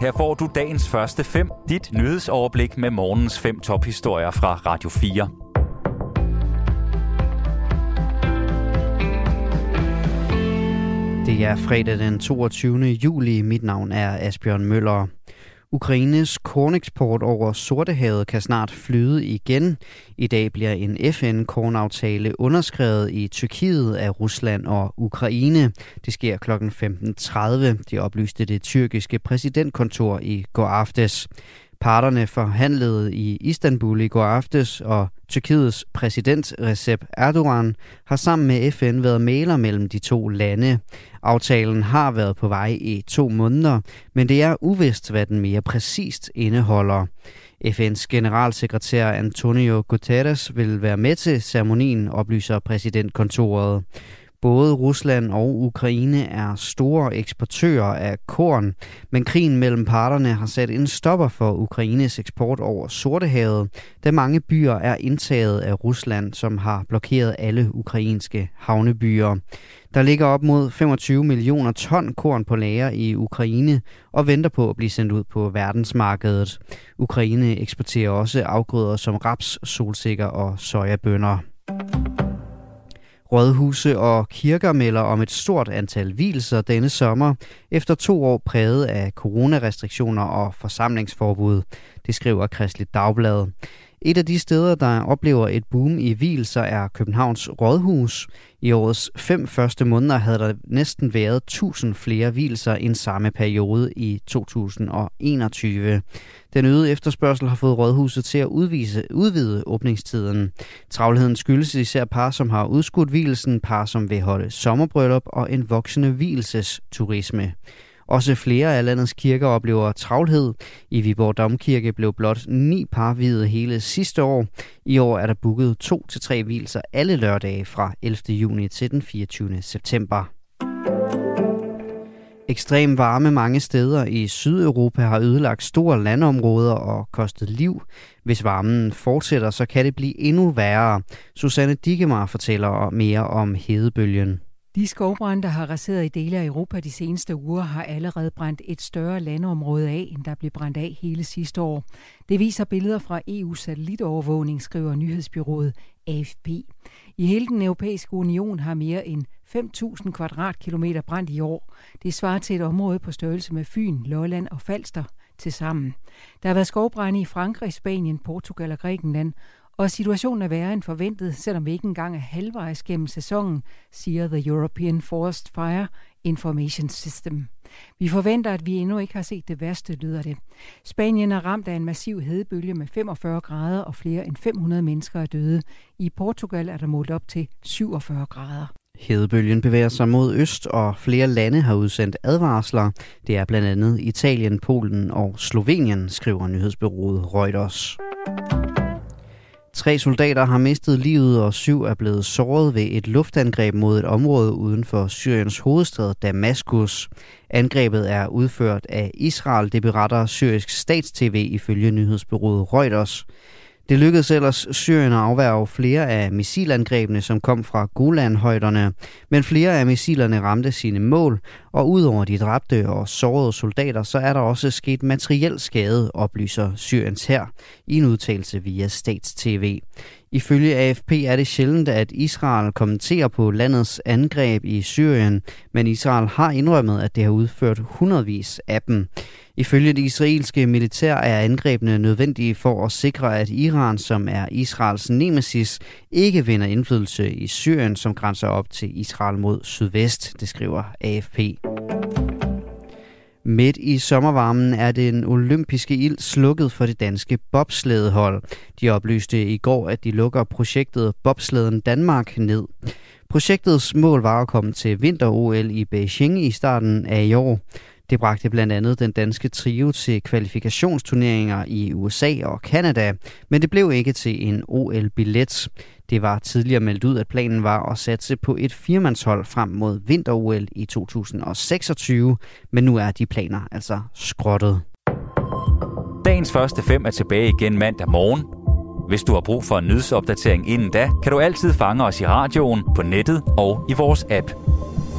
Her får du dagens første fem, dit nyhedsoverblik med morgens fem tophistorier fra Radio 4. Det er fredag den 22. juli. Mit navn er Asbjørn Møller. Ukraines korneksport over Sortehavet kan snart flyde igen. I dag bliver en FN-kornaftale underskrevet i Tyrkiet af Rusland og Ukraine. Det sker kl. 15.30. Det oplyste det tyrkiske præsidentkontor i går aftes. Parterne forhandlede i Istanbul i går aftes, og Tyrkiets præsident Recep Erdogan har sammen med FN været maler mellem de to lande. Aftalen har været på vej i to måneder, men det er uvist, hvad den mere præcist indeholder. FN's generalsekretær Antonio Guterres vil være med til ceremonien, oplyser præsidentkontoret. Både Rusland og Ukraine er store eksportører af korn, men krigen mellem parterne har sat en stopper for Ukraines eksport over Sortehavet, da mange byer er indtaget af Rusland, som har blokeret alle ukrainske havnebyer. Der ligger op mod 25 millioner ton korn på lager i Ukraine og venter på at blive sendt ud på verdensmarkedet. Ukraine eksporterer også afgrøder som raps, solsikker og sojabønner. Rådhuse og kirker melder om et stort antal hvilser denne sommer, efter to år præget af coronarestriktioner og forsamlingsforbud. Det skriver Kristeligt Dagblad. Et af de steder, der oplever et boom i hvilser, er Københavns Rådhus. I årets fem første måneder havde der næsten været 1000 flere hvilser end samme periode i 2021. Den øgede efterspørgsel har fået Rådhuset til at udvise, udvide åbningstiden. Travlheden skyldes især par, som har udskudt hvilsen, par, som vil holde sommerbryllup og en voksende hvielsesturisme. Også flere af landets kirker oplever travlhed. I Viborg Domkirke blev blot ni par videt hele sidste år. I år er der booket to til tre hvilser alle lørdage fra 11. juni til den 24. september. Ekstrem varme mange steder i Sydeuropa har ødelagt store landområder og kostet liv. Hvis varmen fortsætter, så kan det blive endnu værre. Susanne Digemar fortæller mere om hedebølgen. De skovbrænde, der har raseret i dele af Europa de seneste uger, har allerede brændt et større landområde af, end der blev brændt af hele sidste år. Det viser billeder fra EU's satellitovervågning, skriver nyhedsbyrået AFP. I hele den europæiske union har mere end 5.000 kvadratkilometer brændt i år. Det svarer til et område på størrelse med Fyn, Lolland og Falster til sammen. Der har været skovbrænde i Frankrig, Spanien, Portugal og Grækenland, og situationen er værre end forventet, selvom vi ikke engang er halvvejs gennem sæsonen, siger The European Forest Fire Information System. Vi forventer, at vi endnu ikke har set det værste, lyder det. Spanien er ramt af en massiv hedebølge med 45 grader, og flere end 500 mennesker er døde. I Portugal er der målt op til 47 grader. Hedebølgen bevæger sig mod øst, og flere lande har udsendt advarsler. Det er blandt andet Italien, Polen og Slovenien, skriver nyhedsbyrået Reuters. Tre soldater har mistet livet, og syv er blevet såret ved et luftangreb mod et område uden for Syriens hovedstad Damaskus. Angrebet er udført af Israel, det beretter syrisk statstv ifølge nyhedsbyrået Reuters. Det lykkedes ellers Syrien at afværge flere af missilangrebene, som kom fra Golanhøjderne, men flere af missilerne ramte sine mål, og udover de dræbte og sårede soldater, så er der også sket materiel skade, oplyser Syriens her i en udtalelse via Stats-TV. Ifølge AFP er det sjældent, at Israel kommenterer på landets angreb i Syrien, men Israel har indrømmet, at det har udført hundredvis af dem. Ifølge det israelske militær er angrebene nødvendige for at sikre, at Iran, som er Israels nemesis, ikke vinder indflydelse i Syrien, som grænser op til Israel mod sydvest, det skriver AFP. Midt i sommervarmen er den olympiske ild slukket for det danske bobslædehold. De oplyste i går, at de lukker projektet Bobslæden Danmark ned. Projektets mål var at komme til vinter-OL i Beijing i starten af i år. Det bragte blandt andet den danske trio til kvalifikationsturneringer i USA og Kanada, men det blev ikke til en OL-billet. Det var tidligere meldt ud, at planen var at satse på et firmandshold frem mod vinter-OL i 2026, men nu er de planer altså skrottet. Dagens første fem er tilbage igen mandag morgen. Hvis du har brug for en nyhedsopdatering inden da, kan du altid fange os i radioen, på nettet og i vores app.